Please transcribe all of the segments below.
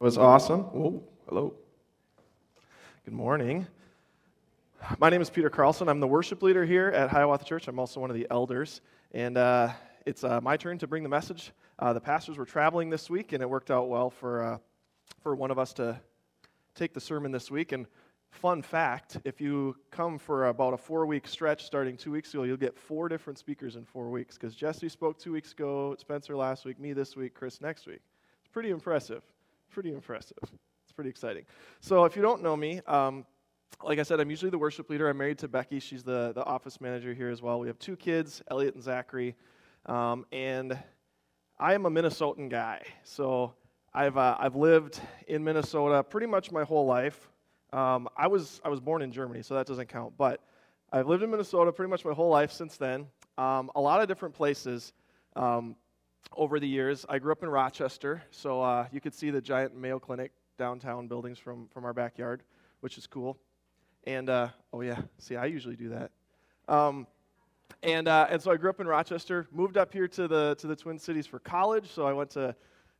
was awesome. Oh, hello. Good morning. My name is Peter Carlson. I'm the worship leader here at Hiawatha Church. I'm also one of the elders. And uh, it's uh, my turn to bring the message. Uh, the pastors were traveling this week, and it worked out well for, uh, for one of us to take the sermon this week. And fun fact if you come for about a four week stretch starting two weeks ago, you'll get four different speakers in four weeks because Jesse spoke two weeks ago, Spencer last week, me this week, Chris next week. It's pretty impressive pretty impressive. It's pretty exciting. So, if you don't know me, um, like I said, I'm usually the worship leader. I'm married to Becky. She's the, the office manager here as well. We have two kids, Elliot and Zachary. Um, and I am a Minnesotan guy. So, I've, uh, I've lived in Minnesota pretty much my whole life. Um, I, was, I was born in Germany, so that doesn't count. But I've lived in Minnesota pretty much my whole life since then. Um, a lot of different places. Um, over the years. I grew up in Rochester, so uh, you could see the giant Mayo Clinic downtown buildings from, from our backyard, which is cool. And, uh, oh yeah, see, I usually do that. Um, and, uh, and so I grew up in Rochester, moved up here to the, to the Twin Cities for college. So I went to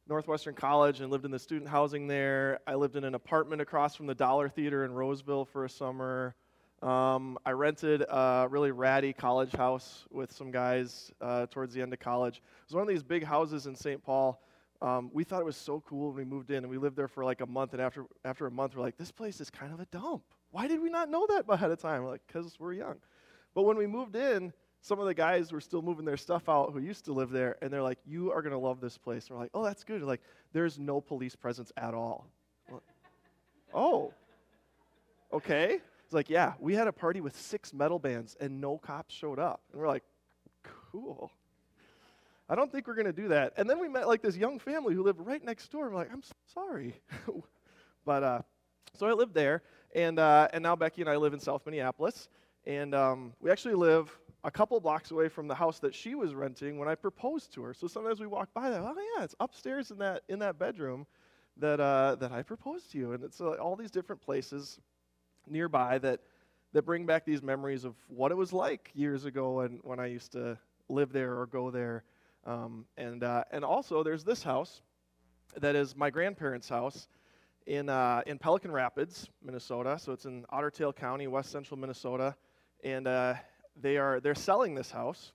Northwestern College and lived in the student housing there. I lived in an apartment across from the Dollar Theater in Roseville for a summer. Um, I rented a really ratty college house with some guys uh, towards the end of college. It was one of these big houses in St. Paul. Um, we thought it was so cool when we moved in, and we lived there for like a month. And after after a month, we're like, this place is kind of a dump. Why did we not know that ahead of time? We're like, because we're young. But when we moved in, some of the guys were still moving their stuff out who used to live there, and they're like, you are going to love this place. And we're like, oh, that's good. like, there's no police presence at all. oh, okay. It's like, yeah, we had a party with six metal bands and no cops showed up. And we're like, cool. I don't think we're going to do that. And then we met like this young family who lived right next door. We're like, I'm so sorry. but uh, so I lived there. And, uh, and now Becky and I live in South Minneapolis. And um, we actually live a couple blocks away from the house that she was renting when I proposed to her. So sometimes we walk by that. Oh yeah, it's upstairs in that in that bedroom that uh, that I proposed to you. And it's uh, all these different places nearby that, that bring back these memories of what it was like years ago and when I used to live there or go there. Um, and, uh, and also, there's this house that is my grandparents' house in, uh, in Pelican Rapids, Minnesota. So it's in Otter Tail County, west central Minnesota. And uh, they are, they're selling this house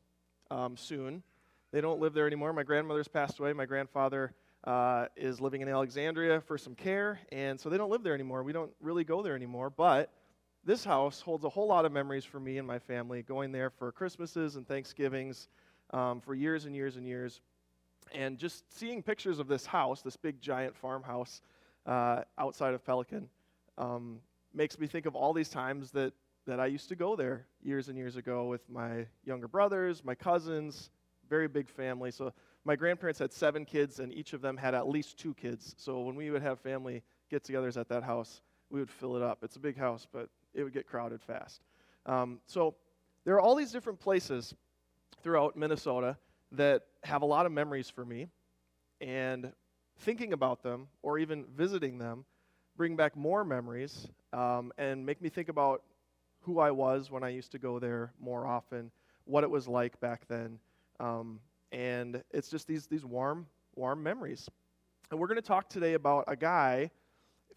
um, soon. They don't live there anymore. My grandmother's passed away. My grandfather uh, is living in Alexandria for some care, and so they don't live there anymore. We don't really go there anymore, but this house holds a whole lot of memories for me and my family, going there for Christmases and Thanksgivings um, for years and years and years. And just seeing pictures of this house, this big giant farmhouse uh, outside of Pelican, um, makes me think of all these times that, that I used to go there years and years ago with my younger brothers, my cousins, very big family. So my grandparents had seven kids, and each of them had at least two kids. So when we would have family get togethers at that house, we would fill it up. It's a big house, but it would get crowded fast. Um, so there are all these different places throughout Minnesota that have a lot of memories for me. And thinking about them or even visiting them bring back more memories um, and make me think about who I was when I used to go there more often, what it was like back then. Um, and it's just these, these warm, warm memories. And we're going to talk today about a guy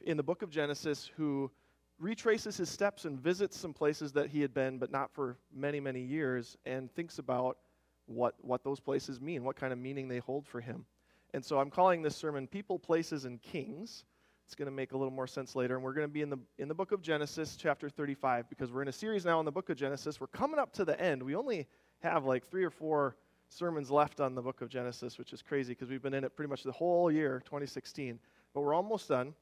in the book of Genesis who retraces his steps and visits some places that he had been, but not for many, many years, and thinks about what, what those places mean, what kind of meaning they hold for him. And so I'm calling this sermon People, Places, and Kings. It's going to make a little more sense later. And we're going to be in the, in the book of Genesis, chapter 35, because we're in a series now in the book of Genesis. We're coming up to the end. We only have like three or four sermons left on the book of Genesis, which is crazy because we've been in it pretty much the whole year, 2016. But we're almost done.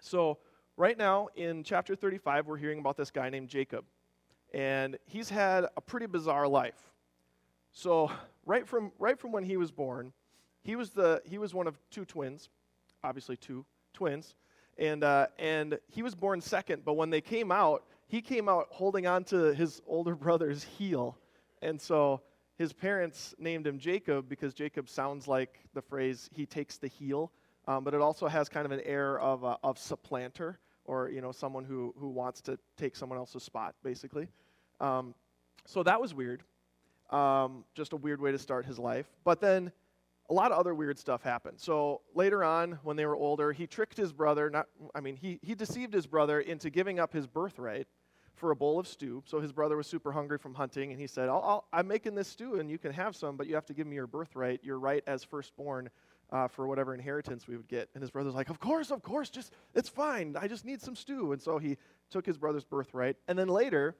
So, right now in chapter 35, we're hearing about this guy named Jacob. And he's had a pretty bizarre life. So, right from, right from when he was born, he was, the, he was one of two twins, obviously, two twins. And, uh, and he was born second, but when they came out, he came out holding on to his older brother's heel. And so his parents named him Jacob because Jacob sounds like the phrase "he takes the heel," um, but it also has kind of an air of, uh, of supplanter or you know someone who, who wants to take someone else's spot, basically. Um, so that was weird. Um, just a weird way to start his life. But then a lot of other weird stuff happened. So later on, when they were older, he tricked his brother, not, I mean, he, he deceived his brother into giving up his birthright for a bowl of stew. So his brother was super hungry from hunting, and he said, i am making this stew, and you can have some, but you have to give me your birthright, your right as firstborn uh, for whatever inheritance we would get. And his brother's like, Of course, of course, just, it's fine. I just need some stew. And so he took his brother's birthright. And then later,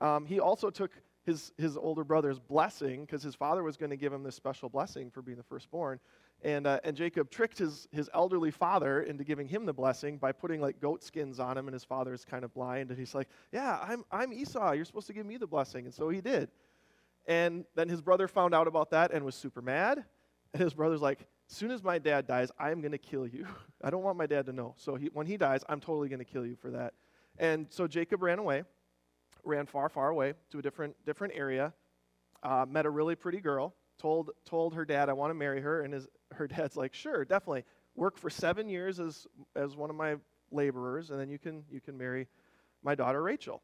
um, he also took his, his older brother's blessing because his father was going to give him this special blessing for being the firstborn. And, uh, and Jacob tricked his, his elderly father into giving him the blessing by putting like goat skins on him, and his father is kind of blind. And he's like, Yeah, I'm, I'm Esau. You're supposed to give me the blessing. And so he did. And then his brother found out about that and was super mad. And his brother's like, As soon as my dad dies, I am going to kill you. I don't want my dad to know. So he, when he dies, I'm totally going to kill you for that. And so Jacob ran away ran far, far away to a different, different area, uh, met a really pretty girl, told, told her dad, I want to marry her. And his, her dad's like, sure, definitely. Work for seven years as, as one of my laborers, and then you can, you can marry my daughter Rachel.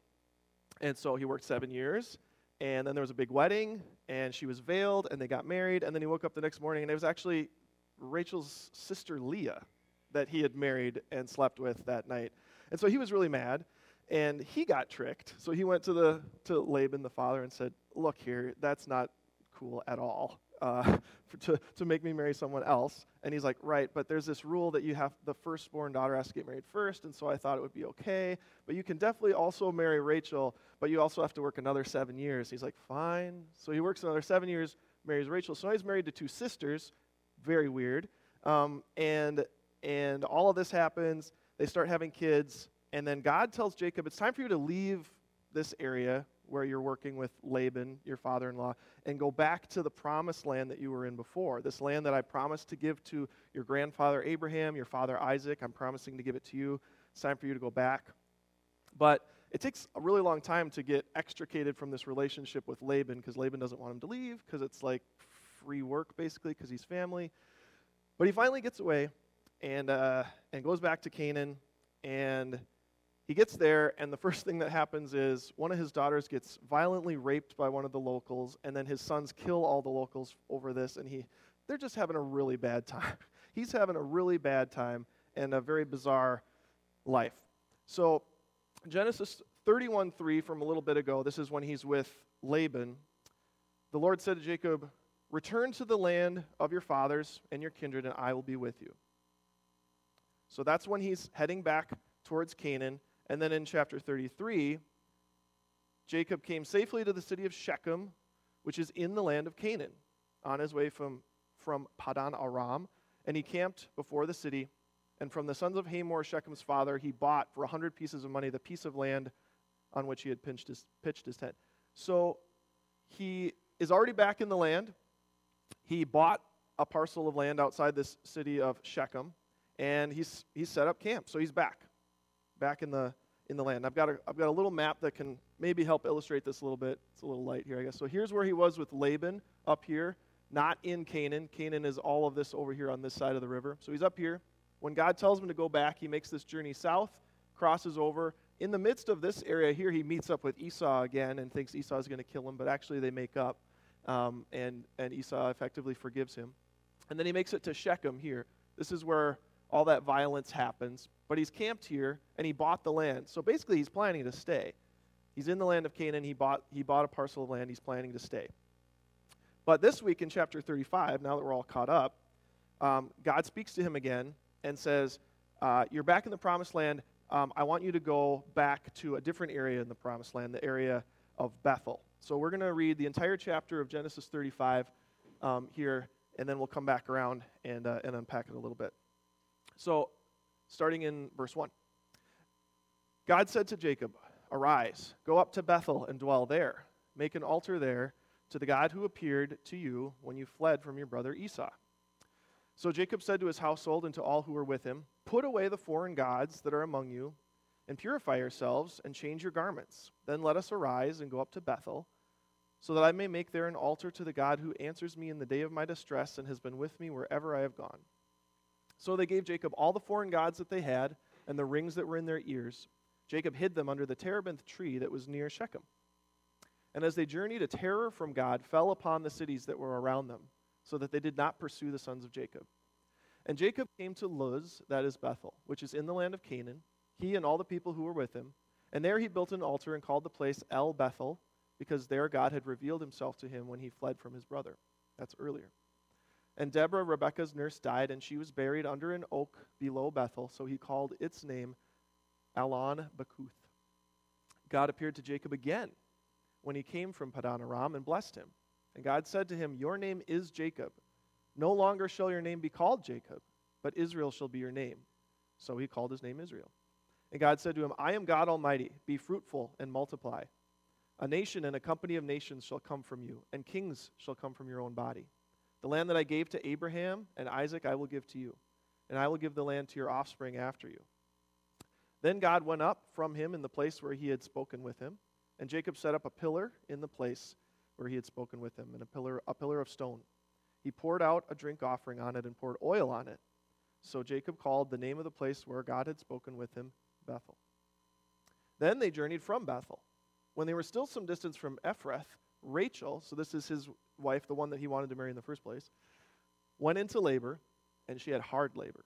And so he worked seven years, and then there was a big wedding, and she was veiled, and they got married. And then he woke up the next morning, and it was actually Rachel's sister Leah that he had married and slept with that night. And so he was really mad and he got tricked. So he went to the to Laban, the father, and said, "Look here, that's not cool at all. Uh, for, to to make me marry someone else." And he's like, "Right, but there's this rule that you have the firstborn daughter has to get married first, and so I thought it would be okay. But you can definitely also marry Rachel, but you also have to work another seven years." He's like, "Fine." So he works another seven years, marries Rachel. So now he's married to two sisters. Very weird. Um, and and all of this happens. They start having kids and then God tells Jacob, It's time for you to leave this area where you're working with Laban, your father in law, and go back to the promised land that you were in before. This land that I promised to give to your grandfather Abraham, your father Isaac. I'm promising to give it to you. It's time for you to go back. But it takes a really long time to get extricated from this relationship with Laban because Laban doesn't want him to leave because it's like free work basically because he's family. But he finally gets away and, uh, and goes back to Canaan and he gets there, and the first thing that happens is one of his daughters gets violently raped by one of the locals, and then his sons kill all the locals over this, and he, they're just having a really bad time. He's having a really bad time and a very bizarre life. So, Genesis 31 3 from a little bit ago, this is when he's with Laban. The Lord said to Jacob, Return to the land of your fathers and your kindred, and I will be with you. So that's when he's heading back towards Canaan. And then in chapter 33, Jacob came safely to the city of Shechem, which is in the land of Canaan, on his way from, from Padan Aram, and he camped before the city. And from the sons of Hamor, Shechem's father, he bought for a hundred pieces of money the piece of land on which he had pitched his, pitched his tent. So he is already back in the land. He bought a parcel of land outside this city of Shechem, and he's, he's set up camp. So he's back back in the in the land. I've got a, I've got a little map that can maybe help illustrate this a little bit. It's a little light here, I guess. So here's where he was with Laban up here, not in Canaan. Canaan is all of this over here on this side of the river. So he's up here. When God tells him to go back, he makes this journey south, crosses over. In the midst of this area here, he meets up with Esau again and thinks Esau is going to kill him, but actually they make up, um, and, and Esau effectively forgives him. And then he makes it to Shechem here. This is where all that violence happens. But he's camped here and he bought the land. So basically, he's planning to stay. He's in the land of Canaan. He bought, he bought a parcel of land. He's planning to stay. But this week in chapter 35, now that we're all caught up, um, God speaks to him again and says, uh, You're back in the promised land. Um, I want you to go back to a different area in the promised land, the area of Bethel. So we're going to read the entire chapter of Genesis 35 um, here, and then we'll come back around and, uh, and unpack it a little bit. So, starting in verse 1 God said to Jacob, Arise, go up to Bethel and dwell there. Make an altar there to the God who appeared to you when you fled from your brother Esau. So Jacob said to his household and to all who were with him, Put away the foreign gods that are among you, and purify yourselves, and change your garments. Then let us arise and go up to Bethel, so that I may make there an altar to the God who answers me in the day of my distress and has been with me wherever I have gone. So they gave Jacob all the foreign gods that they had and the rings that were in their ears. Jacob hid them under the terebinth tree that was near Shechem. And as they journeyed, a terror from God fell upon the cities that were around them. so that they did not pursue the sons of Jacob. And Jacob came to Luz, that is Bethel, which is in the land of Canaan, he and all the people who were with him. And there he built an altar and called the place El Bethel, because there God had revealed himself to him when he fled from his brother. That's earlier. And Deborah, Rebekah's nurse, died, and she was buried under an oak below Bethel, so he called its name Alon Bachuth. God appeared to Jacob again when he came from Padan Aram and blessed him. And God said to him, Your name is Jacob. No longer shall your name be called Jacob, but Israel shall be your name. So he called his name Israel. And God said to him, I am God Almighty. Be fruitful and multiply. A nation and a company of nations shall come from you, and kings shall come from your own body. The land that I gave to Abraham and Isaac I will give to you, and I will give the land to your offspring after you. Then God went up from him in the place where he had spoken with him, and Jacob set up a pillar in the place where he had spoken with him, and a pillar, a pillar of stone. He poured out a drink offering on it and poured oil on it. So Jacob called the name of the place where God had spoken with him Bethel. Then they journeyed from Bethel. When they were still some distance from Ephrath, Rachel, so this is his wife, the one that he wanted to marry in the first place, went into labor, and she had hard labor.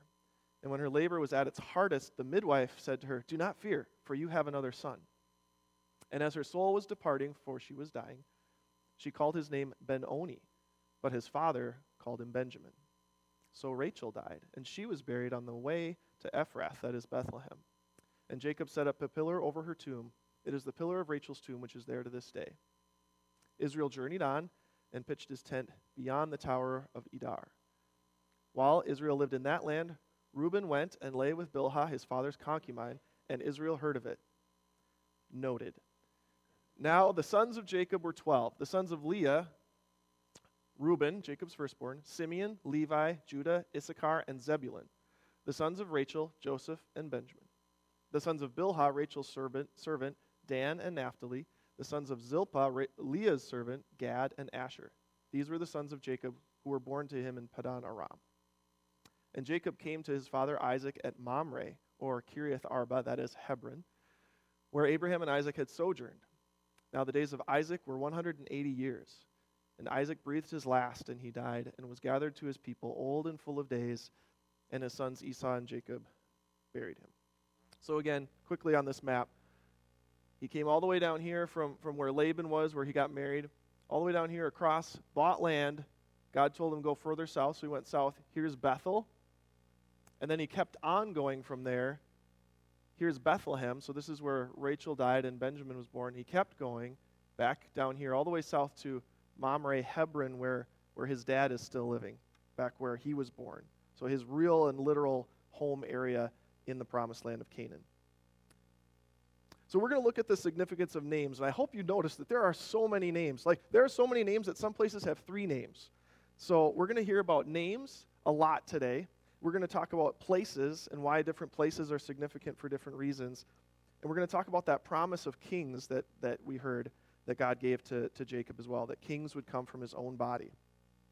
And when her labor was at its hardest, the midwife said to her, Do not fear, for you have another son. And as her soul was departing, for she was dying, she called his name Ben-Oni, but his father called him Benjamin. So Rachel died, and she was buried on the way to Ephrath, that is Bethlehem. And Jacob set up a pillar over her tomb. It is the pillar of Rachel's tomb, which is there to this day. Israel journeyed on and pitched his tent beyond the tower of Edar. While Israel lived in that land, Reuben went and lay with Bilhah, his father's concubine, and Israel heard of it. Noted. Now the sons of Jacob were 12. The sons of Leah, Reuben, Jacob's firstborn, Simeon, Levi, Judah, Issachar, and Zebulun. The sons of Rachel, Joseph, and Benjamin. The sons of Bilhah, Rachel's servant, servant Dan and Naphtali. The sons of Zilpah, Leah's servant, Gad and Asher. These were the sons of Jacob who were born to him in Padan Aram. And Jacob came to his father Isaac at Mamre, or Kiriath Arba, that is Hebron, where Abraham and Isaac had sojourned. Now the days of Isaac were 180 years. And Isaac breathed his last, and he died, and was gathered to his people, old and full of days, and his sons Esau and Jacob buried him. So, again, quickly on this map, he came all the way down here from, from where Laban was, where he got married, all the way down here across, bought land. God told him go further south, so he went south. Here's Bethel. And then he kept on going from there. Here's Bethlehem. So this is where Rachel died and Benjamin was born. He kept going back down here, all the way south to Mamre, Hebron, where, where his dad is still living, back where he was born. So his real and literal home area in the promised land of Canaan. So we're going to look at the significance of names, and I hope you notice that there are so many names. Like there are so many names that some places have three names. So we're going to hear about names a lot today. We're going to talk about places and why different places are significant for different reasons. And we're going to talk about that promise of kings that, that we heard that God gave to, to Jacob as well, that kings would come from his own body.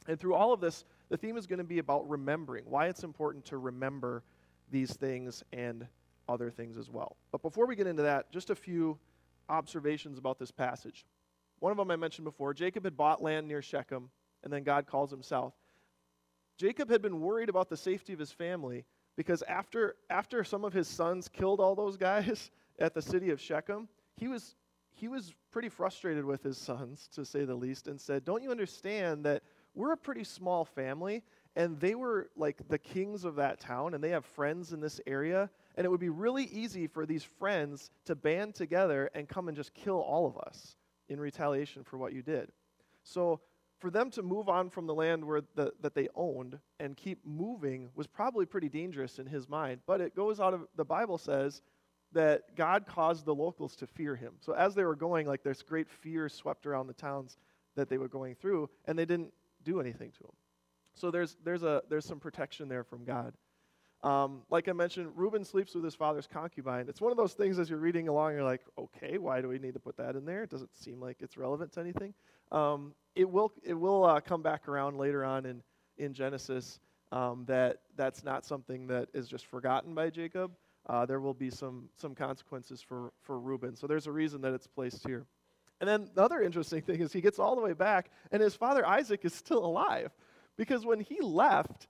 And through all of this, the theme is going to be about remembering, why it's important to remember these things and other things as well. But before we get into that, just a few observations about this passage. One of them I mentioned before Jacob had bought land near Shechem, and then God calls him south. Jacob had been worried about the safety of his family because after, after some of his sons killed all those guys at the city of Shechem, he was, he was pretty frustrated with his sons, to say the least, and said, Don't you understand that we're a pretty small family, and they were like the kings of that town, and they have friends in this area, and it would be really easy for these friends to band together and come and just kill all of us in retaliation for what you did. So, for them to move on from the land where the, that they owned and keep moving was probably pretty dangerous in his mind. But it goes out of the Bible says that God caused the locals to fear him. So as they were going, like this great fear swept around the towns that they were going through, and they didn't do anything to them. So there's there's a there's some protection there from God. Um, like I mentioned, Reuben sleeps with his father's concubine. It's one of those things as you're reading along, you're like, okay, why do we need to put that in there? It doesn't seem like it's relevant to anything. Um, it will, it will uh, come back around later on in, in Genesis um, that that's not something that is just forgotten by Jacob. Uh, there will be some, some consequences for, for Reuben. So there's a reason that it's placed here. And then the other interesting thing is he gets all the way back, and his father Isaac is still alive. because when he left,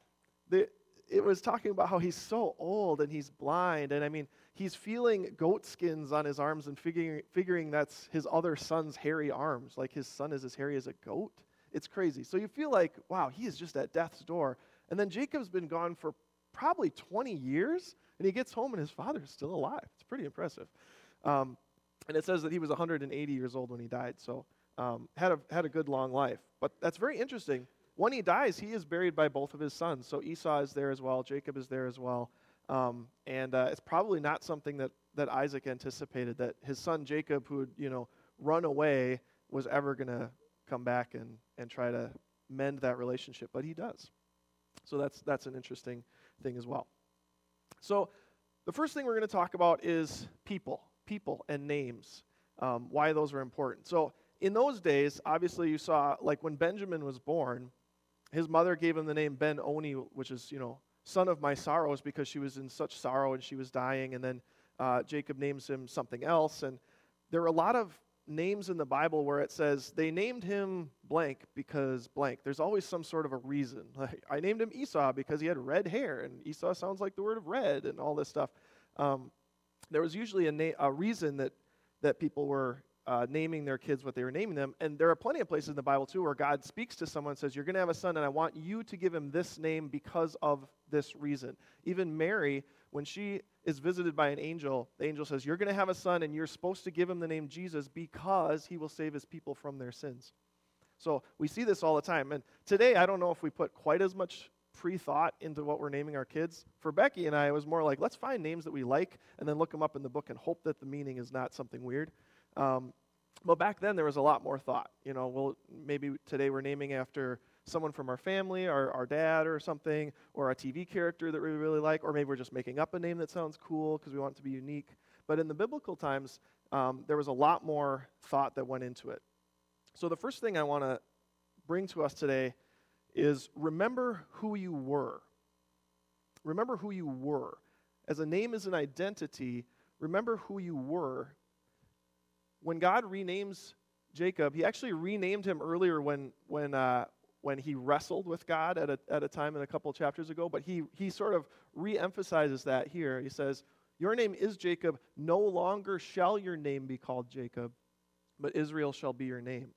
the, it was talking about how he's so old and he's blind. And I mean, he's feeling goat skins on his arms and figuring, figuring that's his other son's hairy arms. Like his son is as hairy as a goat. It's crazy. So you feel like, wow, he is just at death's door. And then Jacob's been gone for probably 20 years, and he gets home and his father's still alive. It's pretty impressive. Um, and it says that he was 180 years old when he died, so um, had, a, had a good long life. But that's very interesting. When he dies, he is buried by both of his sons. So Esau is there as well, Jacob is there as well. Um, and uh, it's probably not something that, that Isaac anticipated that his son Jacob, who would you know run away, was ever going to come back and, and try to mend that relationship. But he does. So that's, that's an interesting thing as well. So the first thing we're going to talk about is people, people and names, um, why those are important. So in those days, obviously, you saw like when Benjamin was born, his mother gave him the name Ben Oni, which is you know son of my sorrows because she was in such sorrow and she was dying. And then uh, Jacob names him something else. And there are a lot of names in the Bible where it says they named him blank because blank. There's always some sort of a reason. Like I named him Esau because he had red hair, and Esau sounds like the word of red, and all this stuff. Um, there was usually a, na- a reason that that people were uh, naming their kids what they were naming them. And there are plenty of places in the Bible, too, where God speaks to someone and says, You're going to have a son, and I want you to give him this name because of this reason. Even Mary, when she is visited by an angel, the angel says, You're going to have a son, and you're supposed to give him the name Jesus because he will save his people from their sins. So we see this all the time. And today, I don't know if we put quite as much pre thought into what we're naming our kids. For Becky and I, it was more like, let's find names that we like and then look them up in the book and hope that the meaning is not something weird. Um, but back then, there was a lot more thought. You know, well, maybe today we're naming after someone from our family, our, our dad or something, or a TV character that we really like, or maybe we're just making up a name that sounds cool because we want it to be unique. But in the biblical times, um, there was a lot more thought that went into it. So the first thing I want to bring to us today is remember who you were. Remember who you were. As a name is an identity, remember who you were when God renames Jacob, he actually renamed him earlier when, when, uh, when he wrestled with God at a, at a time in a couple chapters ago, but he, he sort of re emphasizes that here. He says, Your name is Jacob. No longer shall your name be called Jacob, but Israel shall be your name.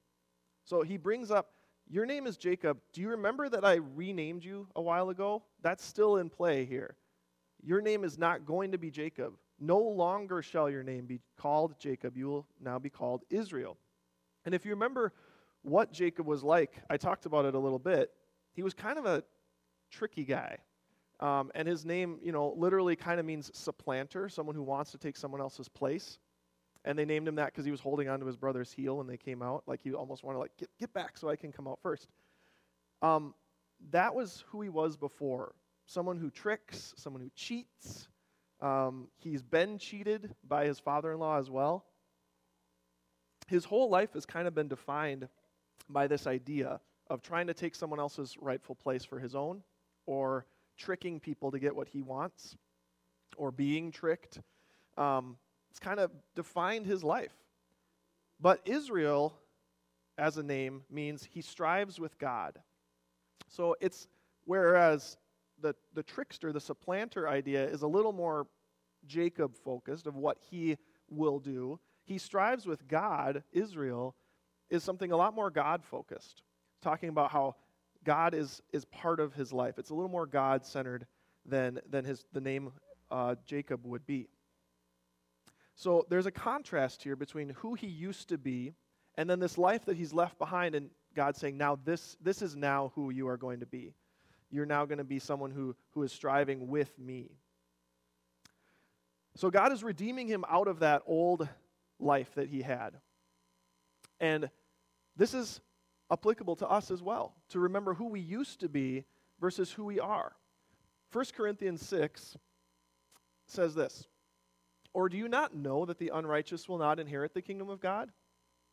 So he brings up, Your name is Jacob. Do you remember that I renamed you a while ago? That's still in play here. Your name is not going to be Jacob. No longer shall your name be called Jacob, you will now be called Israel. And if you remember what Jacob was like, I talked about it a little bit. He was kind of a tricky guy. Um, and his name, you know, literally kind of means supplanter, someone who wants to take someone else's place. And they named him that because he was holding onto his brother's heel when they came out. Like he almost wanted to like get, get back so I can come out first. Um, that was who he was before. Someone who tricks, someone who cheats, um, he's been cheated by his father in law as well. His whole life has kind of been defined by this idea of trying to take someone else's rightful place for his own, or tricking people to get what he wants, or being tricked. Um, it's kind of defined his life. But Israel, as a name, means he strives with God. So it's whereas the, the trickster, the supplanter idea is a little more Jacob focused of what he will do. He strives with God, Israel, is something a lot more God focused, talking about how God is, is part of his life. It's a little more God centered than, than his, the name uh, Jacob would be. So there's a contrast here between who he used to be and then this life that he's left behind, and God saying, Now this, this is now who you are going to be you're now going to be someone who, who is striving with me. So God is redeeming him out of that old life that he had. And this is applicable to us as well, to remember who we used to be versus who we are. 1 Corinthians 6 says this Or do you not know that the unrighteous will not inherit the kingdom of God?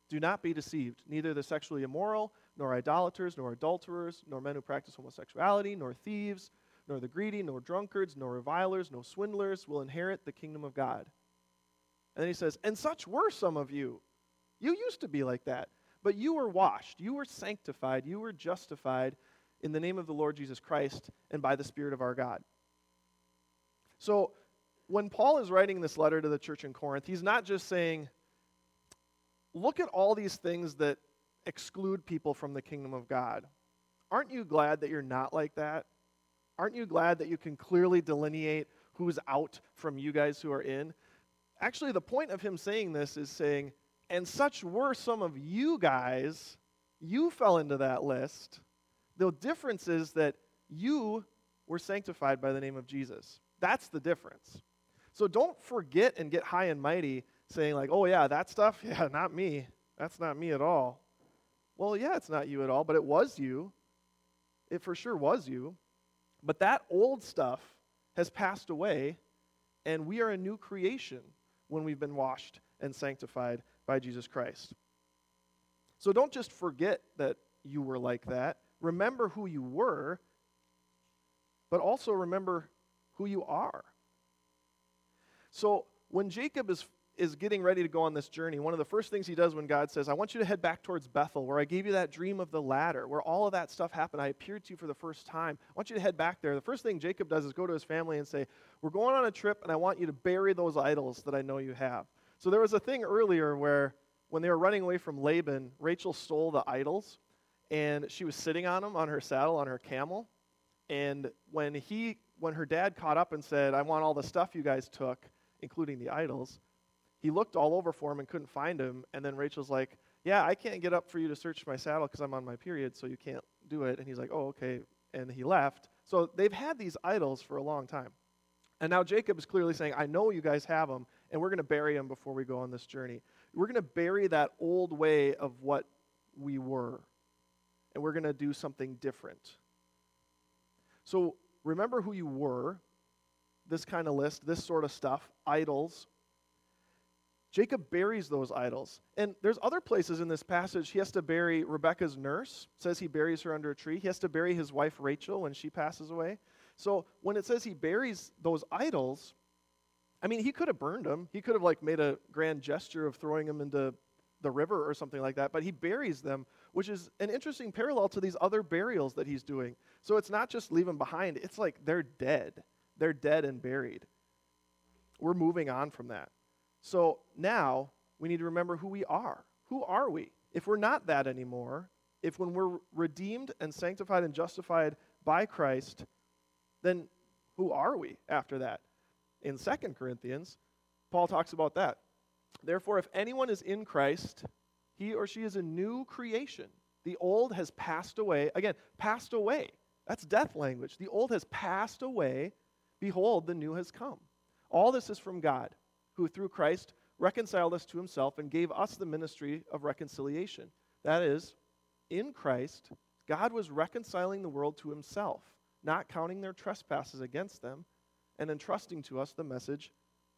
Do not be deceived. Neither the sexually immoral, nor idolaters, nor adulterers, nor men who practice homosexuality, nor thieves, nor the greedy, nor drunkards, nor revilers, nor swindlers will inherit the kingdom of God. And then he says, And such were some of you. You used to be like that. But you were washed, you were sanctified, you were justified in the name of the Lord Jesus Christ and by the Spirit of our God. So, when Paul is writing this letter to the church in Corinth, he's not just saying, look at all these things that exclude people from the kingdom of God. Aren't you glad that you're not like that? Aren't you glad that you can clearly delineate who's out from you guys who are in? Actually, the point of him saying this is saying, and such were some of you guys, you fell into that list. The difference is that you were sanctified by the name of Jesus. That's the difference. So don't forget and get high and mighty saying, like, oh, yeah, that stuff, yeah, not me. That's not me at all. Well, yeah, it's not you at all, but it was you. It for sure was you. But that old stuff has passed away, and we are a new creation when we've been washed and sanctified by Jesus Christ. So don't just forget that you were like that. Remember who you were, but also remember who you are. So when Jacob is is getting ready to go on this journey, one of the first things he does when God says, I want you to head back towards Bethel, where I gave you that dream of the ladder, where all of that stuff happened. I appeared to you for the first time. I want you to head back there. The first thing Jacob does is go to his family and say, We're going on a trip, and I want you to bury those idols that I know you have. So there was a thing earlier where when they were running away from Laban, Rachel stole the idols, and she was sitting on them on her saddle, on her camel. And when he when her dad caught up and said, I want all the stuff you guys took, including the idols, he looked all over for him and couldn't find him. And then Rachel's like, Yeah, I can't get up for you to search my saddle because I'm on my period, so you can't do it. And he's like, Oh, okay. And he left. So they've had these idols for a long time. And now Jacob is clearly saying, I know you guys have them, and we're going to bury them before we go on this journey. We're going to bury that old way of what we were, and we're going to do something different. So remember who you were, this kind of list, this sort of stuff, idols, Jacob buries those idols. And there's other places in this passage he has to bury Rebecca's nurse. Says he buries her under a tree. He has to bury his wife Rachel when she passes away. So when it says he buries those idols, I mean, he could have burned them. He could have like made a grand gesture of throwing them into the river or something like that, but he buries them, which is an interesting parallel to these other burials that he's doing. So it's not just leave them behind, it's like they're dead. They're dead and buried. We're moving on from that. So now we need to remember who we are. Who are we? If we're not that anymore, if when we're redeemed and sanctified and justified by Christ, then who are we after that? In 2 Corinthians, Paul talks about that. Therefore, if anyone is in Christ, he or she is a new creation. The old has passed away. Again, passed away. That's death language. The old has passed away. Behold, the new has come. All this is from God who through Christ reconciled us to himself and gave us the ministry of reconciliation. That is, in Christ, God was reconciling the world to himself, not counting their trespasses against them, and entrusting to us the message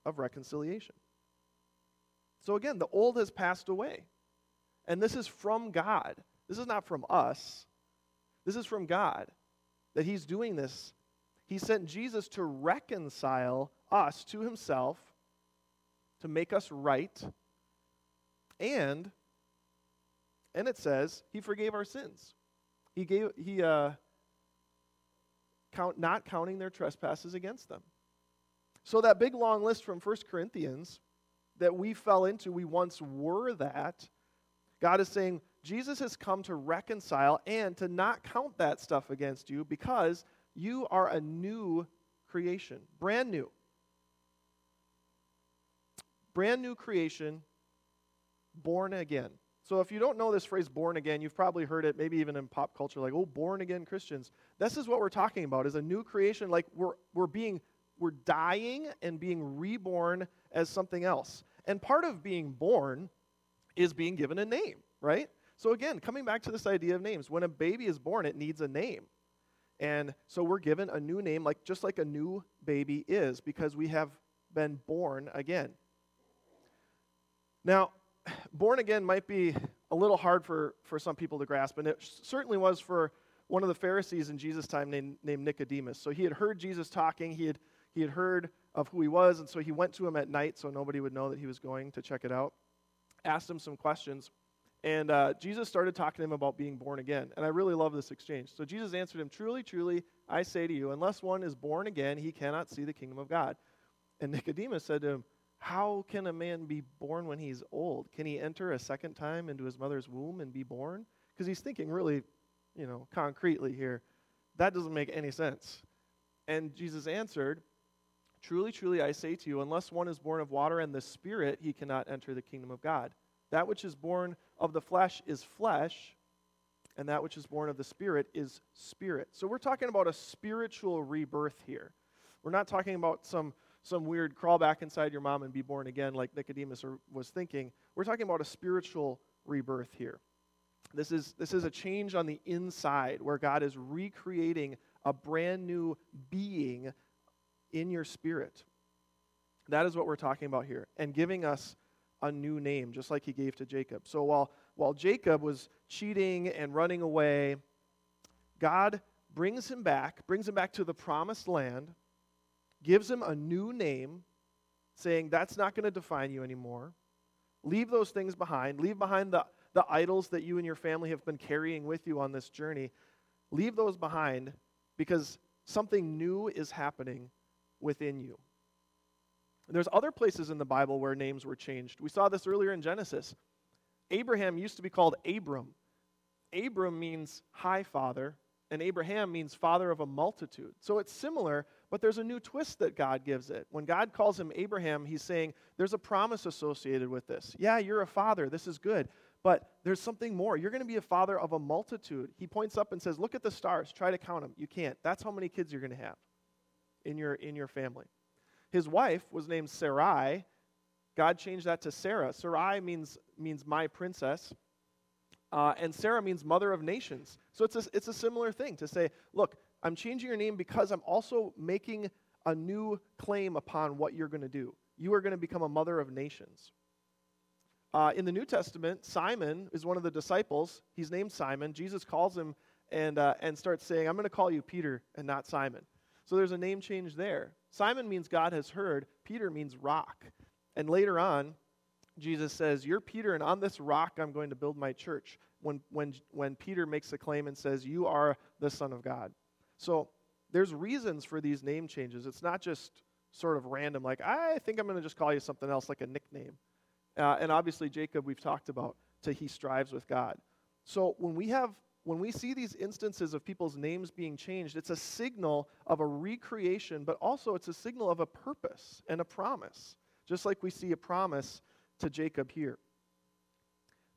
of reconciliation. So again, the old has passed away. And this is from God. This is not from us. This is from God that He's doing this. He sent Jesus to reconcile us to Himself to make us right. And and it says he forgave our sins. He gave he uh count not counting their trespasses against them. So that big long list from 1 Corinthians that we fell into, we once were that. God is saying Jesus has come to reconcile and to not count that stuff against you because you are a new creation, brand new brand new creation, born again. So if you don't know this phrase born again, you've probably heard it maybe even in pop culture like, "Oh, born again Christians." This is what we're talking about is a new creation like we're we're being we're dying and being reborn as something else. And part of being born is being given a name, right? So again, coming back to this idea of names, when a baby is born, it needs a name. And so we're given a new name like just like a new baby is because we have been born again. Now, born again might be a little hard for, for some people to grasp, and it certainly was for one of the Pharisees in Jesus' time named, named Nicodemus. So he had heard Jesus talking, he had, he had heard of who he was, and so he went to him at night so nobody would know that he was going to check it out, asked him some questions, And uh, Jesus started talking to him about being born again. And I really love this exchange. So Jesus answered him, Truly, truly, I say to you, unless one is born again, he cannot see the kingdom of God. And Nicodemus said to him, How can a man be born when he's old? Can he enter a second time into his mother's womb and be born? Because he's thinking really, you know, concretely here. That doesn't make any sense. And Jesus answered, Truly, truly, I say to you, unless one is born of water and the Spirit, he cannot enter the kingdom of God. That which is born of the flesh is flesh, and that which is born of the Spirit is spirit. So we're talking about a spiritual rebirth here. We're not talking about some, some weird crawl back inside your mom and be born again like Nicodemus was thinking. We're talking about a spiritual rebirth here. This is, this is a change on the inside where God is recreating a brand new being in your spirit. That is what we're talking about here. And giving us a new name, just like he gave to Jacob. So while, while Jacob was cheating and running away, God brings him back, brings him back to the promised land, gives him a new name, saying, That's not going to define you anymore. Leave those things behind. Leave behind the, the idols that you and your family have been carrying with you on this journey. Leave those behind because something new is happening within you. And there's other places in the Bible where names were changed. We saw this earlier in Genesis. Abraham used to be called Abram. Abram means high father, and Abraham means father of a multitude. So it's similar, but there's a new twist that God gives it. When God calls him Abraham, he's saying there's a promise associated with this. Yeah, you're a father, this is good, but there's something more. You're going to be a father of a multitude. He points up and says, Look at the stars, try to count them. You can't. That's how many kids you're going to have in your, in your family. His wife was named Sarai. God changed that to Sarah. Sarai means, means my princess. Uh, and Sarah means mother of nations. So it's a, it's a similar thing to say, look, I'm changing your name because I'm also making a new claim upon what you're going to do. You are going to become a mother of nations. Uh, in the New Testament, Simon is one of the disciples. He's named Simon. Jesus calls him and, uh, and starts saying, I'm going to call you Peter and not Simon. So there's a name change there. Simon means God has heard, Peter means rock. And later on, Jesus says, You're Peter, and on this rock I'm going to build my church. When, when, when Peter makes a claim and says, You are the Son of God. So there's reasons for these name changes. It's not just sort of random, like, I think I'm going to just call you something else, like a nickname. Uh, and obviously, Jacob, we've talked about, to he strives with God. So when we have when we see these instances of people's names being changed, it's a signal of a recreation, but also it's a signal of a purpose and a promise, just like we see a promise to Jacob here.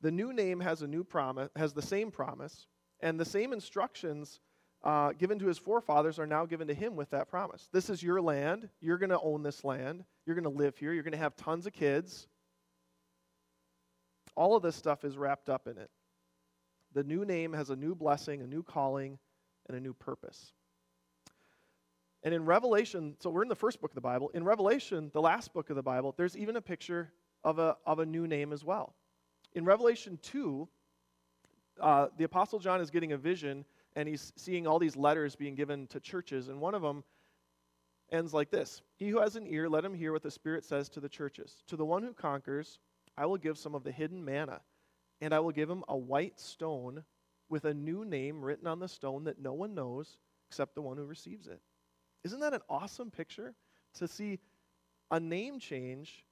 The new name has a new promise, has the same promise, and the same instructions uh, given to his forefathers are now given to him with that promise. This is your land. You're going to own this land. You're going to live here. You're going to have tons of kids. All of this stuff is wrapped up in it. The new name has a new blessing, a new calling, and a new purpose. And in Revelation, so we're in the first book of the Bible. In Revelation, the last book of the Bible, there's even a picture of a, of a new name as well. In Revelation 2, uh, the Apostle John is getting a vision and he's seeing all these letters being given to churches. And one of them ends like this He who has an ear, let him hear what the Spirit says to the churches. To the one who conquers, I will give some of the hidden manna and I will give him a white stone with a new name written on the stone that no one knows except the one who receives it. Isn't that an awesome picture to see a name change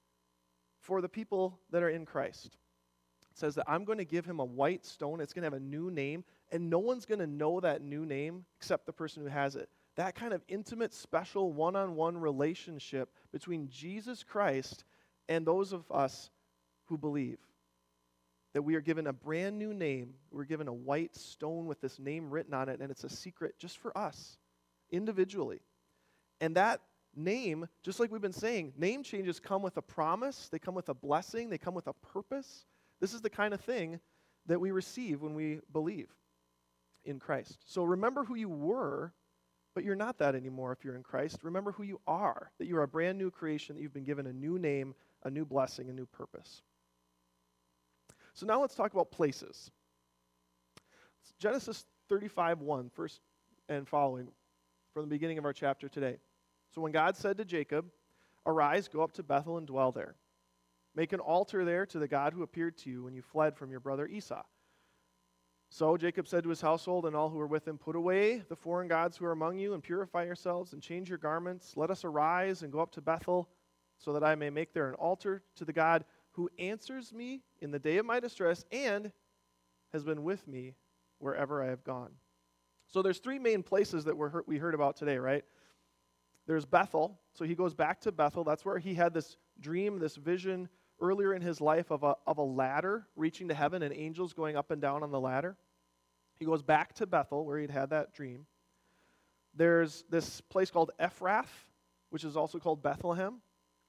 for the people that are in Christ? It says that I'm going to give him a white stone. It's going to have a new name, and no one's going to know that new name except the person who has it. That kind of intimate, special, one on one relationship between Jesus Christ and those of us who believe that we are given a brand new name. We're given a white stone with this name written on it, and it's a secret just for us, individually. And that name, just like we've been saying, name changes come with a promise, they come with a blessing, they come with a purpose. This is the kind of thing that we receive when we believe in Christ. So remember who you were, but you're not that anymore if you're in Christ. Remember who you are, that you are a brand new creation, that you've been given a new name, a new blessing, a new purpose. So now let's talk about places. Genesis 35 1, first and following, from the beginning of our chapter today. So when God said to Jacob, Arise, go up to Bethel and dwell there. Make an altar there to the God who appeared to you when you fled from your brother Esau. So Jacob said to his household and all who were with him, Put away the foreign gods who are among you, and purify yourselves, and change your garments. Let us arise and go up to Bethel, so that I may make there an altar to the God who answers me in the day of my distress, and has been with me wherever I have gone. So there's three main places that we heard about today, right? There's Bethel. So he goes back to Bethel. That's where he had this dream, this vision earlier in his life of a, of a ladder reaching to heaven and angels going up and down on the ladder. He goes back to Bethel where he'd had that dream. There's this place called Ephrath, which is also called Bethlehem,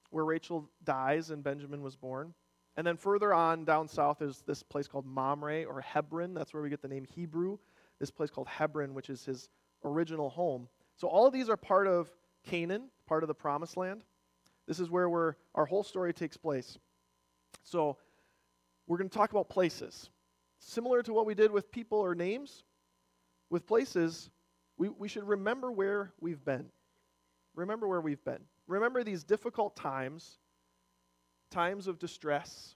where Rachel dies and Benjamin was born. And then further on down south is this place called Mamre or Hebron. That's where we get the name Hebrew. This place called Hebron, which is his original home. So all of these are part of Canaan, part of the promised land. This is where we're, our whole story takes place. So, we're going to talk about places. Similar to what we did with people or names, with places, we, we should remember where we've been. Remember where we've been. Remember these difficult times, times of distress.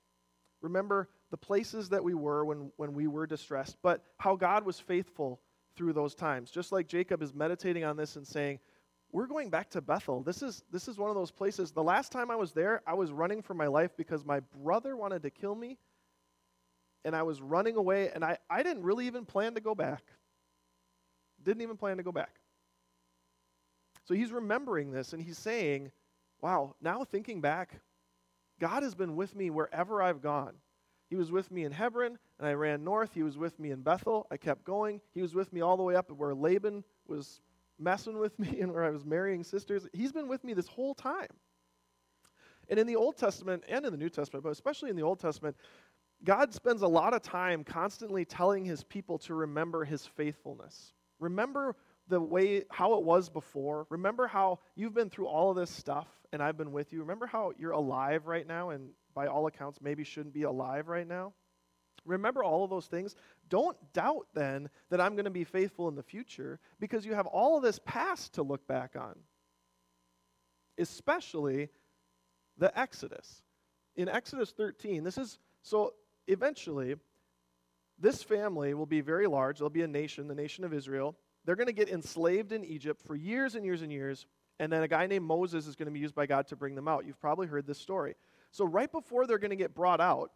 Remember the places that we were when, when we were distressed, but how God was faithful through those times. Just like Jacob is meditating on this and saying, we're going back to Bethel. This is, this is one of those places. The last time I was there, I was running for my life because my brother wanted to kill me, and I was running away, and I, I didn't really even plan to go back. Didn't even plan to go back. So he's remembering this, and he's saying, Wow, now thinking back, God has been with me wherever I've gone. He was with me in Hebron, and I ran north. He was with me in Bethel. I kept going. He was with me all the way up where Laban was messing with me and where I was marrying sisters. He's been with me this whole time. And in the Old Testament and in the New Testament, but especially in the Old Testament, God spends a lot of time constantly telling his people to remember his faithfulness. Remember the way how it was before. Remember how you've been through all of this stuff and I've been with you. Remember how you're alive right now and by all accounts maybe shouldn't be alive right now. Remember all of those things. Don't doubt then that I'm going to be faithful in the future because you have all of this past to look back on, especially the Exodus. In Exodus 13, this is so eventually, this family will be very large. They'll be a nation, the nation of Israel. They're going to get enslaved in Egypt for years and years and years. And then a guy named Moses is going to be used by God to bring them out. You've probably heard this story. So, right before they're going to get brought out,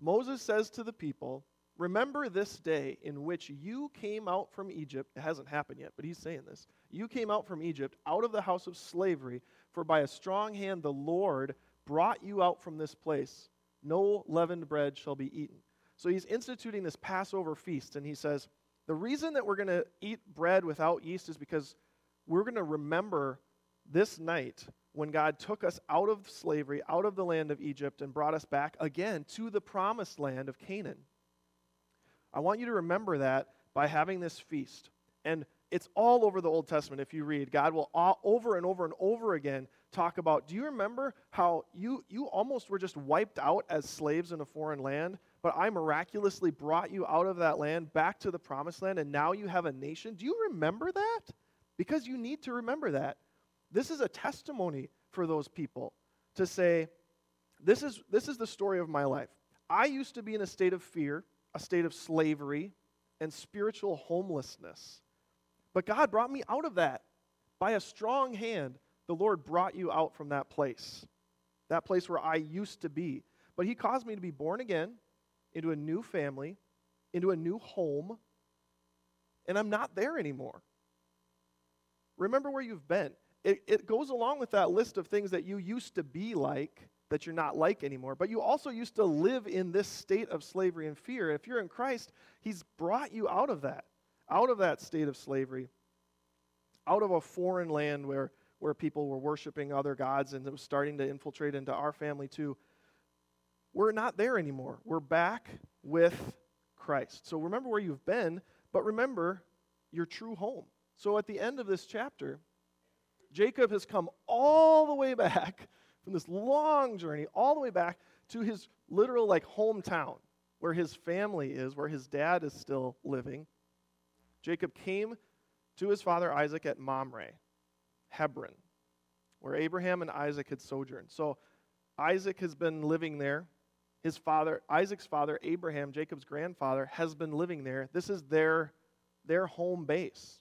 Moses says to the people, Remember this day in which you came out from Egypt. It hasn't happened yet, but he's saying this. You came out from Egypt, out of the house of slavery, for by a strong hand the Lord brought you out from this place. No leavened bread shall be eaten. So he's instituting this Passover feast, and he says, The reason that we're going to eat bread without yeast is because we're going to remember this night when God took us out of slavery, out of the land of Egypt, and brought us back again to the promised land of Canaan. I want you to remember that by having this feast. And it's all over the Old Testament if you read. God will all, over and over and over again talk about do you remember how you, you almost were just wiped out as slaves in a foreign land, but I miraculously brought you out of that land back to the promised land, and now you have a nation? Do you remember that? Because you need to remember that. This is a testimony for those people to say, this is, this is the story of my life. I used to be in a state of fear, a state of slavery, and spiritual homelessness. But God brought me out of that. By a strong hand, the Lord brought you out from that place, that place where I used to be. But He caused me to be born again into a new family, into a new home, and I'm not there anymore. Remember where you've been it, it goes along with that list of things that you used to be like that you're not like anymore. But you also used to live in this state of slavery and fear. If you're in Christ, He's brought you out of that, out of that state of slavery, out of a foreign land where, where people were worshiping other gods and it was starting to infiltrate into our family too. We're not there anymore. We're back with Christ. So remember where you've been, but remember your true home. So at the end of this chapter, Jacob has come all the way back from this long journey, all the way back to his literal like hometown where his family is, where his dad is still living. Jacob came to his father Isaac at Mamre, Hebron, where Abraham and Isaac had sojourned. So Isaac has been living there. His father, Isaac's father, Abraham, Jacob's grandfather, has been living there. This is their, their home base.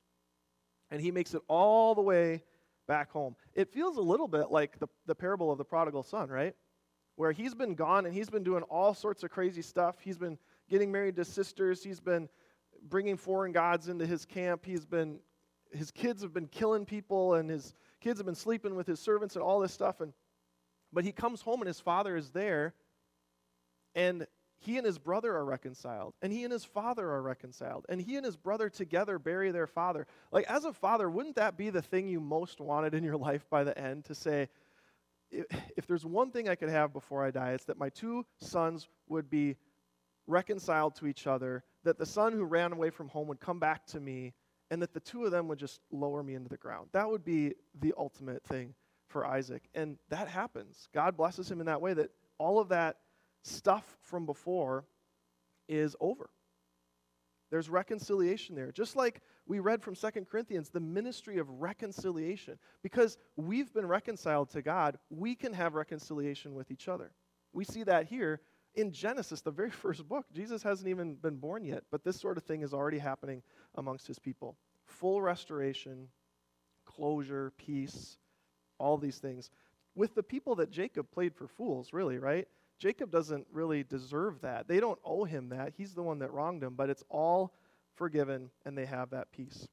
And he makes it all the way back home. It feels a little bit like the, the parable of the prodigal son, right? Where he's been gone and he's been doing all sorts of crazy stuff. He's been getting married to sisters. He's been bringing foreign gods into his camp. He's been, his kids have been killing people and his kids have been sleeping with his servants and all this stuff. And, but he comes home and his father is there and he and his brother are reconciled and he and his father are reconciled and he and his brother together bury their father. Like as a father wouldn't that be the thing you most wanted in your life by the end to say if there's one thing i could have before i die it's that my two sons would be reconciled to each other that the son who ran away from home would come back to me and that the two of them would just lower me into the ground. That would be the ultimate thing for isaac and that happens. God blesses him in that way that all of that stuff from before is over. There's reconciliation there. Just like we read from Second Corinthians, the ministry of reconciliation. Because we've been reconciled to God, we can have reconciliation with each other. We see that here in Genesis, the very first book. Jesus hasn't even been born yet, but this sort of thing is already happening amongst his people. Full restoration, closure, peace, all these things. With the people that Jacob played for fools, really, right? Jacob doesn't really deserve that. They don't owe him that. He's the one that wronged him, but it's all forgiven and they have that peace.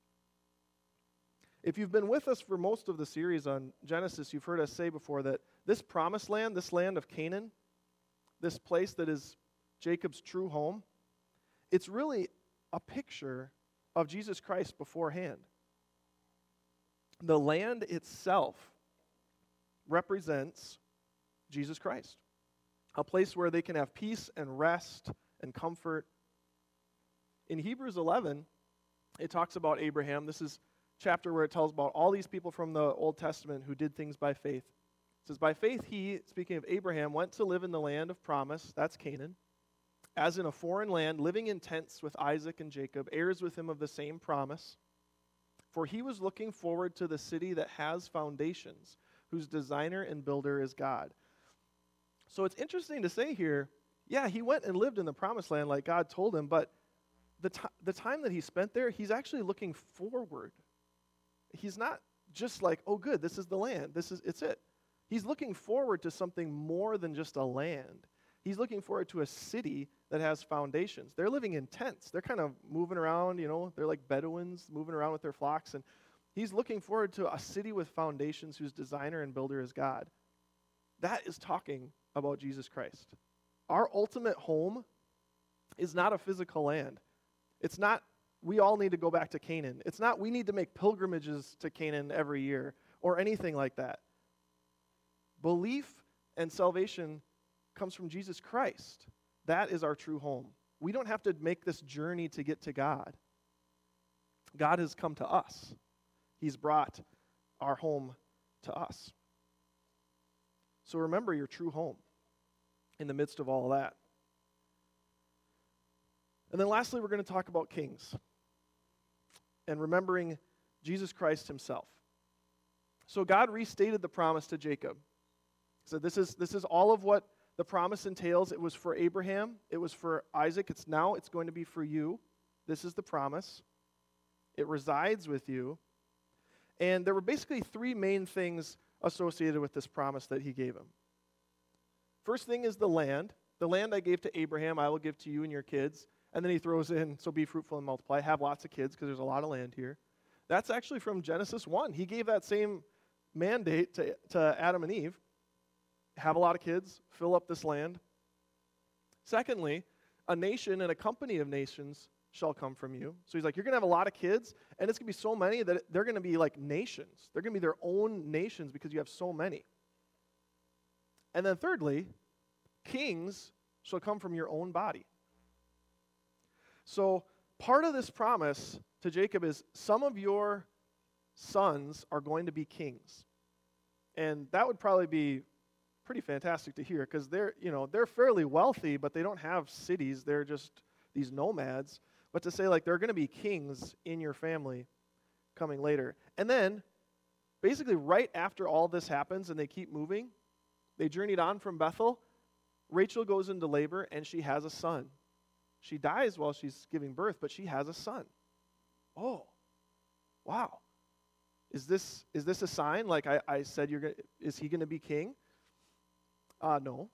If you've been with us for most of the series on Genesis, you've heard us say before that this promised land, this land of Canaan, this place that is Jacob's true home, it's really a picture of Jesus Christ beforehand. The land itself represents Jesus Christ a place where they can have peace and rest and comfort. In Hebrews 11, it talks about Abraham. This is chapter where it tells about all these people from the Old Testament who did things by faith. It says, By faith, he, speaking of Abraham, went to live in the land of promise, that's Canaan, as in a foreign land, living in tents with Isaac and Jacob, heirs with him of the same promise. For he was looking forward to the city that has foundations, whose designer and builder is God. So it's interesting to say here, yeah, he went and lived in the promised land like God told him, but the, t- the time that he spent there, he's actually looking forward. He's not just like, oh, good, this is the land, this is, it's it. He's looking forward to something more than just a land. He's looking forward to a city that has foundations. They're living in tents. They're kind of moving around, you know, they're like Bedouins moving around with their flocks. And he's looking forward to a city with foundations whose designer and builder is God. That is talking about Jesus Christ. Our ultimate home is not a physical land. It's not, we all need to go back to Canaan. It's not, we need to make pilgrimages to Canaan every year or anything like that. Belief and salvation comes from Jesus Christ. That is our true home. We don't have to make this journey to get to God. God has come to us, He's brought our home to us. So remember your true home in the midst of all that. And then lastly, we're going to talk about kings and remembering Jesus Christ himself. So God restated the promise to Jacob. So this is this is all of what the promise entails. It was for Abraham, it was for Isaac, it's now it's going to be for you. This is the promise. It resides with you. And there were basically three main things associated with this promise that he gave him. First thing is the land. The land I gave to Abraham, I will give to you and your kids. And then he throws in, so be fruitful and multiply, have lots of kids because there's a lot of land here. That's actually from Genesis 1. He gave that same mandate to, to Adam and Eve have a lot of kids, fill up this land. Secondly, a nation and a company of nations shall come from you. So he's like, You're going to have a lot of kids, and it's going to be so many that they're going to be like nations. They're going to be their own nations because you have so many. And then thirdly, kings shall come from your own body. So part of this promise to Jacob is some of your sons are going to be kings. And that would probably be pretty fantastic to hear because they're, you know, they're fairly wealthy, but they don't have cities. They're just these nomads but to say, like, there are going to be kings in your family coming later. And then, basically, right after all this happens and they keep moving, they journeyed on from Bethel. Rachel goes into labor and she has a son. She dies while she's giving birth, but she has a son. Oh, wow. Is this, is this a sign? Like I, I said, you're gonna, is he going to be king? Uh, no,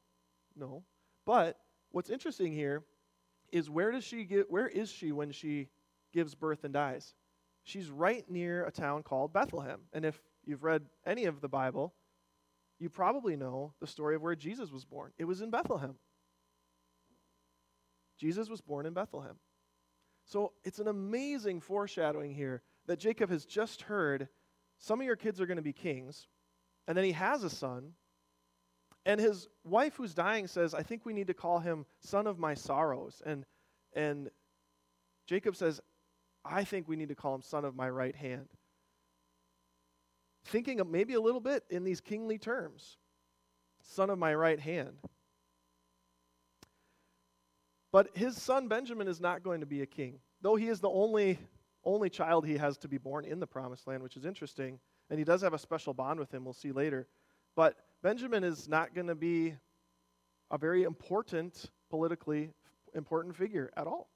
no. But what's interesting here is where does she get, where is she when she gives birth and dies? She's right near a town called Bethlehem. And if you've read any of the Bible, you probably know the story of where Jesus was born. It was in Bethlehem. Jesus was born in Bethlehem. So it's an amazing foreshadowing here that Jacob has just heard some of your kids are going to be kings, and then he has a son, and his wife who's dying says, I think we need to call him son of my sorrows. And, and Jacob says, I think we need to call him son of my right hand. Thinking maybe a little bit in these kingly terms son of my right hand. But his son Benjamin is not going to be a king, though he is the only, only child he has to be born in the promised land, which is interesting. And he does have a special bond with him, we'll see later. But Benjamin is not going to be a very important, politically important figure at all.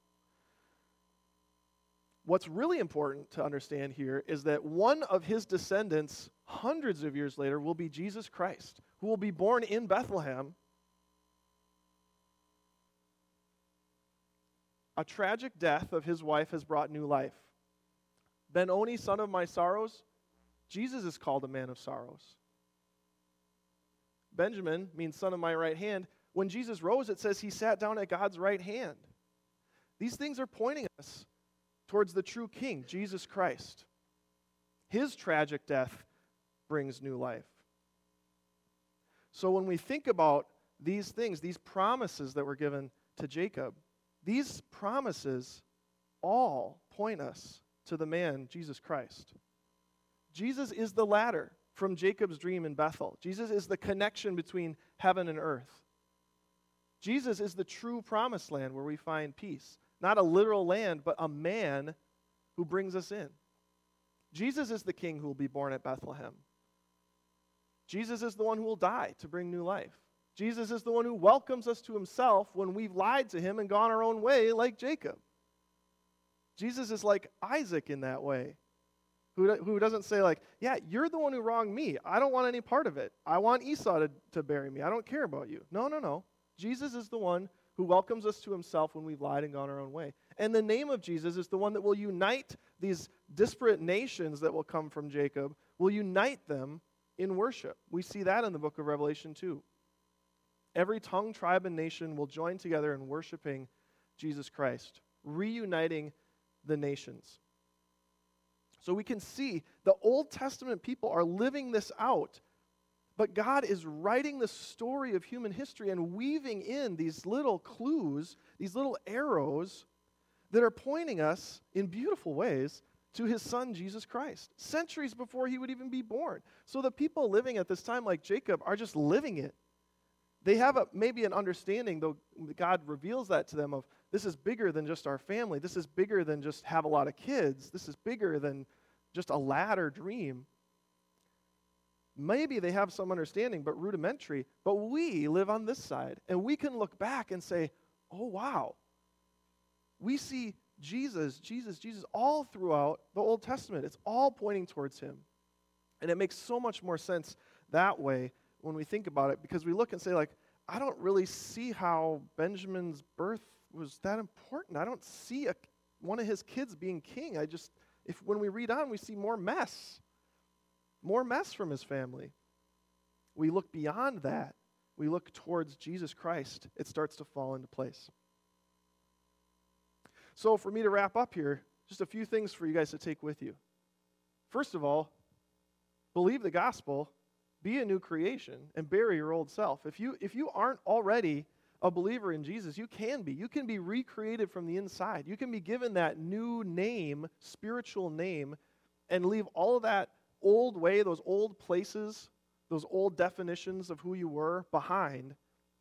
What's really important to understand here is that one of his descendants, hundreds of years later, will be Jesus Christ, who will be born in Bethlehem. A tragic death of his wife has brought new life. Benoni, son of my sorrows, Jesus is called a man of sorrows. Benjamin means son of my right hand. When Jesus rose, it says he sat down at God's right hand. These things are pointing us towards the true king, Jesus Christ. His tragic death brings new life. So when we think about these things, these promises that were given to Jacob, these promises all point us to the man, Jesus Christ. Jesus is the ladder from Jacob's dream in Bethel. Jesus is the connection between heaven and earth. Jesus is the true promised land where we find peace. Not a literal land, but a man who brings us in. Jesus is the king who will be born at Bethlehem. Jesus is the one who will die to bring new life. Jesus is the one who welcomes us to himself when we've lied to him and gone our own way, like Jacob. Jesus is like Isaac in that way, who, who doesn't say, like, yeah, you're the one who wronged me. I don't want any part of it. I want Esau to, to bury me. I don't care about you. No, no, no. Jesus is the one who welcomes us to himself when we've lied and gone our own way. And the name of Jesus is the one that will unite these disparate nations that will come from Jacob, will unite them in worship. We see that in the book of Revelation too. Every tongue, tribe, and nation will join together in worshiping Jesus Christ, reuniting the nations. So we can see the Old Testament people are living this out but God is writing the story of human history and weaving in these little clues, these little arrows that are pointing us in beautiful ways to his son Jesus Christ, centuries before he would even be born. So the people living at this time, like Jacob, are just living it. They have a, maybe an understanding, though God reveals that to them, of this is bigger than just our family. This is bigger than just have a lot of kids. This is bigger than just a ladder dream. Maybe they have some understanding, but rudimentary. But we live on this side, and we can look back and say, oh, wow. We see Jesus, Jesus, Jesus all throughout the Old Testament. It's all pointing towards him. And it makes so much more sense that way when we think about it because we look and say, like, I don't really see how Benjamin's birth was that important. I don't see a, one of his kids being king. I just, if when we read on, we see more mess more mess from his family. We look beyond that. We look towards Jesus Christ. It starts to fall into place. So, for me to wrap up here, just a few things for you guys to take with you. First of all, believe the gospel, be a new creation, and bury your old self. If you, if you aren't already a believer in Jesus, you can be. You can be recreated from the inside. You can be given that new name, spiritual name, and leave all of that old way, those old places, those old definitions of who you were behind,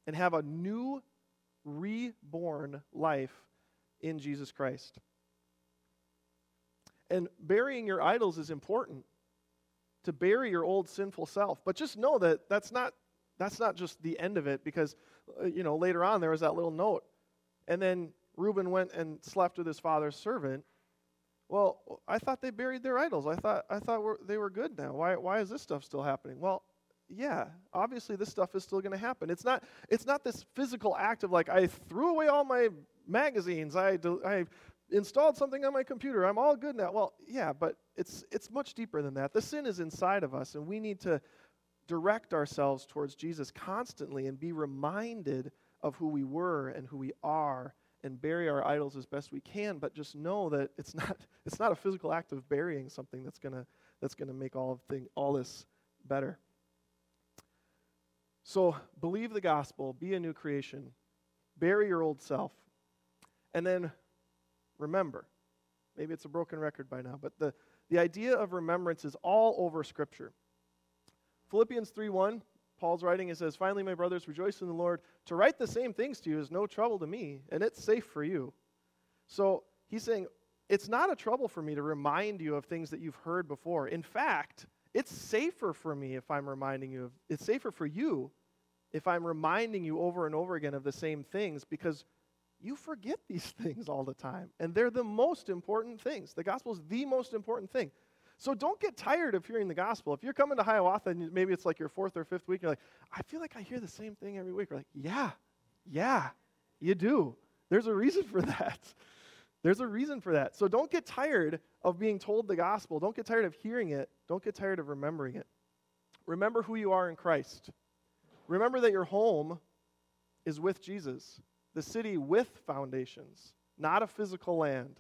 and have a new, reborn life in Jesus Christ. And burying your idols is important to bury your old sinful self. But just know that that's not that's not just the end of it because, uh, you know, later on there was that little note. And then Reuben went and slept with his father's servant. Well, I thought they buried their idols. I thought, I thought we're, they were good now. Why, why is this stuff still happening? Well, yeah, obviously this stuff is still going to happen. It's not, it's not this physical act of like, I threw away all my magazines, I, I installed something on my computer, I'm all good now. Well, yeah, but it's, it's much deeper than that. The sin is inside of us, and we need to direct ourselves towards Jesus constantly and be reminded of who we were and who we are and bury our idols as best we can, but just know that it's not, it's not a physical act of burying something that's going to that's gonna make all, of thing, all this better. So believe the gospel, be a new creation, bury your old self, and then remember. Maybe it's a broken record by now, but the, the idea of remembrance is all over Scripture. Philippians 3:1, Paul's writing, it says, Finally, my brothers, rejoice in the Lord. To write the same things to you is no trouble to me, and it's safe for you. So he's saying, it's not a trouble for me to remind you of things that you've heard before. In fact, it's safer for me if I'm reminding you of, it's safer for you if I'm reminding you over and over again of the same things because you forget these things all the time. And they're the most important things. The gospel is the most important thing. So don't get tired of hearing the gospel. If you're coming to Hiawatha and maybe it's like your fourth or fifth week, you're like, I feel like I hear the same thing every week. You're like, yeah, yeah, you do. There's a reason for that. There's a reason for that. So don't get tired of being told the gospel. Don't get tired of hearing it. Don't get tired of remembering it. Remember who you are in Christ. Remember that your home is with Jesus, the city with foundations, not a physical land.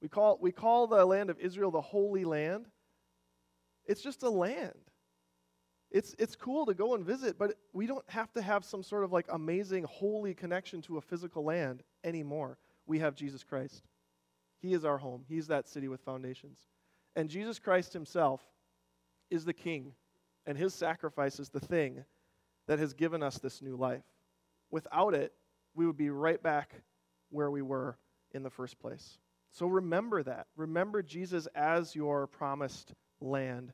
We call, we call the land of Israel the Holy Land. It's just a land. It's, it's cool to go and visit, but we don't have to have some sort of like amazing holy connection to a physical land anymore. We have Jesus Christ. He is our home, He's that city with foundations. And Jesus Christ Himself is the King, and His sacrifice is the thing that has given us this new life. Without it, we would be right back where we were in the first place. So remember that. Remember Jesus as your promised land.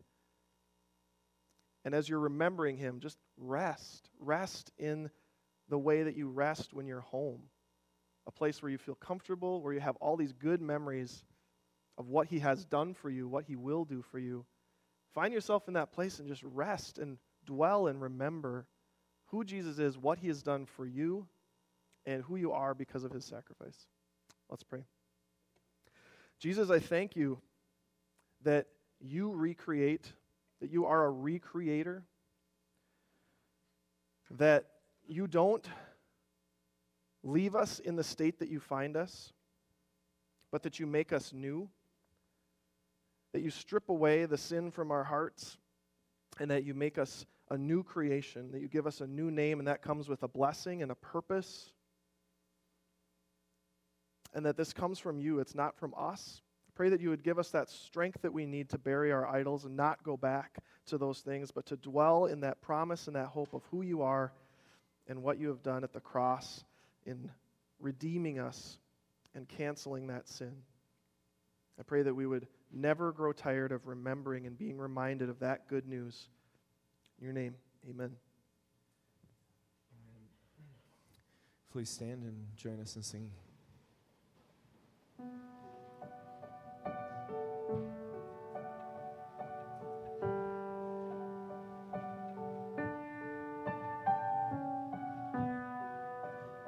And as you're remembering him, just rest. Rest in the way that you rest when you're home. A place where you feel comfortable, where you have all these good memories of what he has done for you, what he will do for you. Find yourself in that place and just rest and dwell and remember who Jesus is, what he has done for you, and who you are because of his sacrifice. Let's pray. Jesus, I thank you that you recreate, that you are a recreator, that you don't leave us in the state that you find us, but that you make us new, that you strip away the sin from our hearts, and that you make us a new creation, that you give us a new name, and that comes with a blessing and a purpose and that this comes from you. It's not from us. Pray that you would give us that strength that we need to bury our idols and not go back to those things, but to dwell in that promise and that hope of who you are and what you have done at the cross in redeeming us and canceling that sin. I pray that we would never grow tired of remembering and being reminded of that good news. In your name, amen. Please stand and join us in singing. Thank you.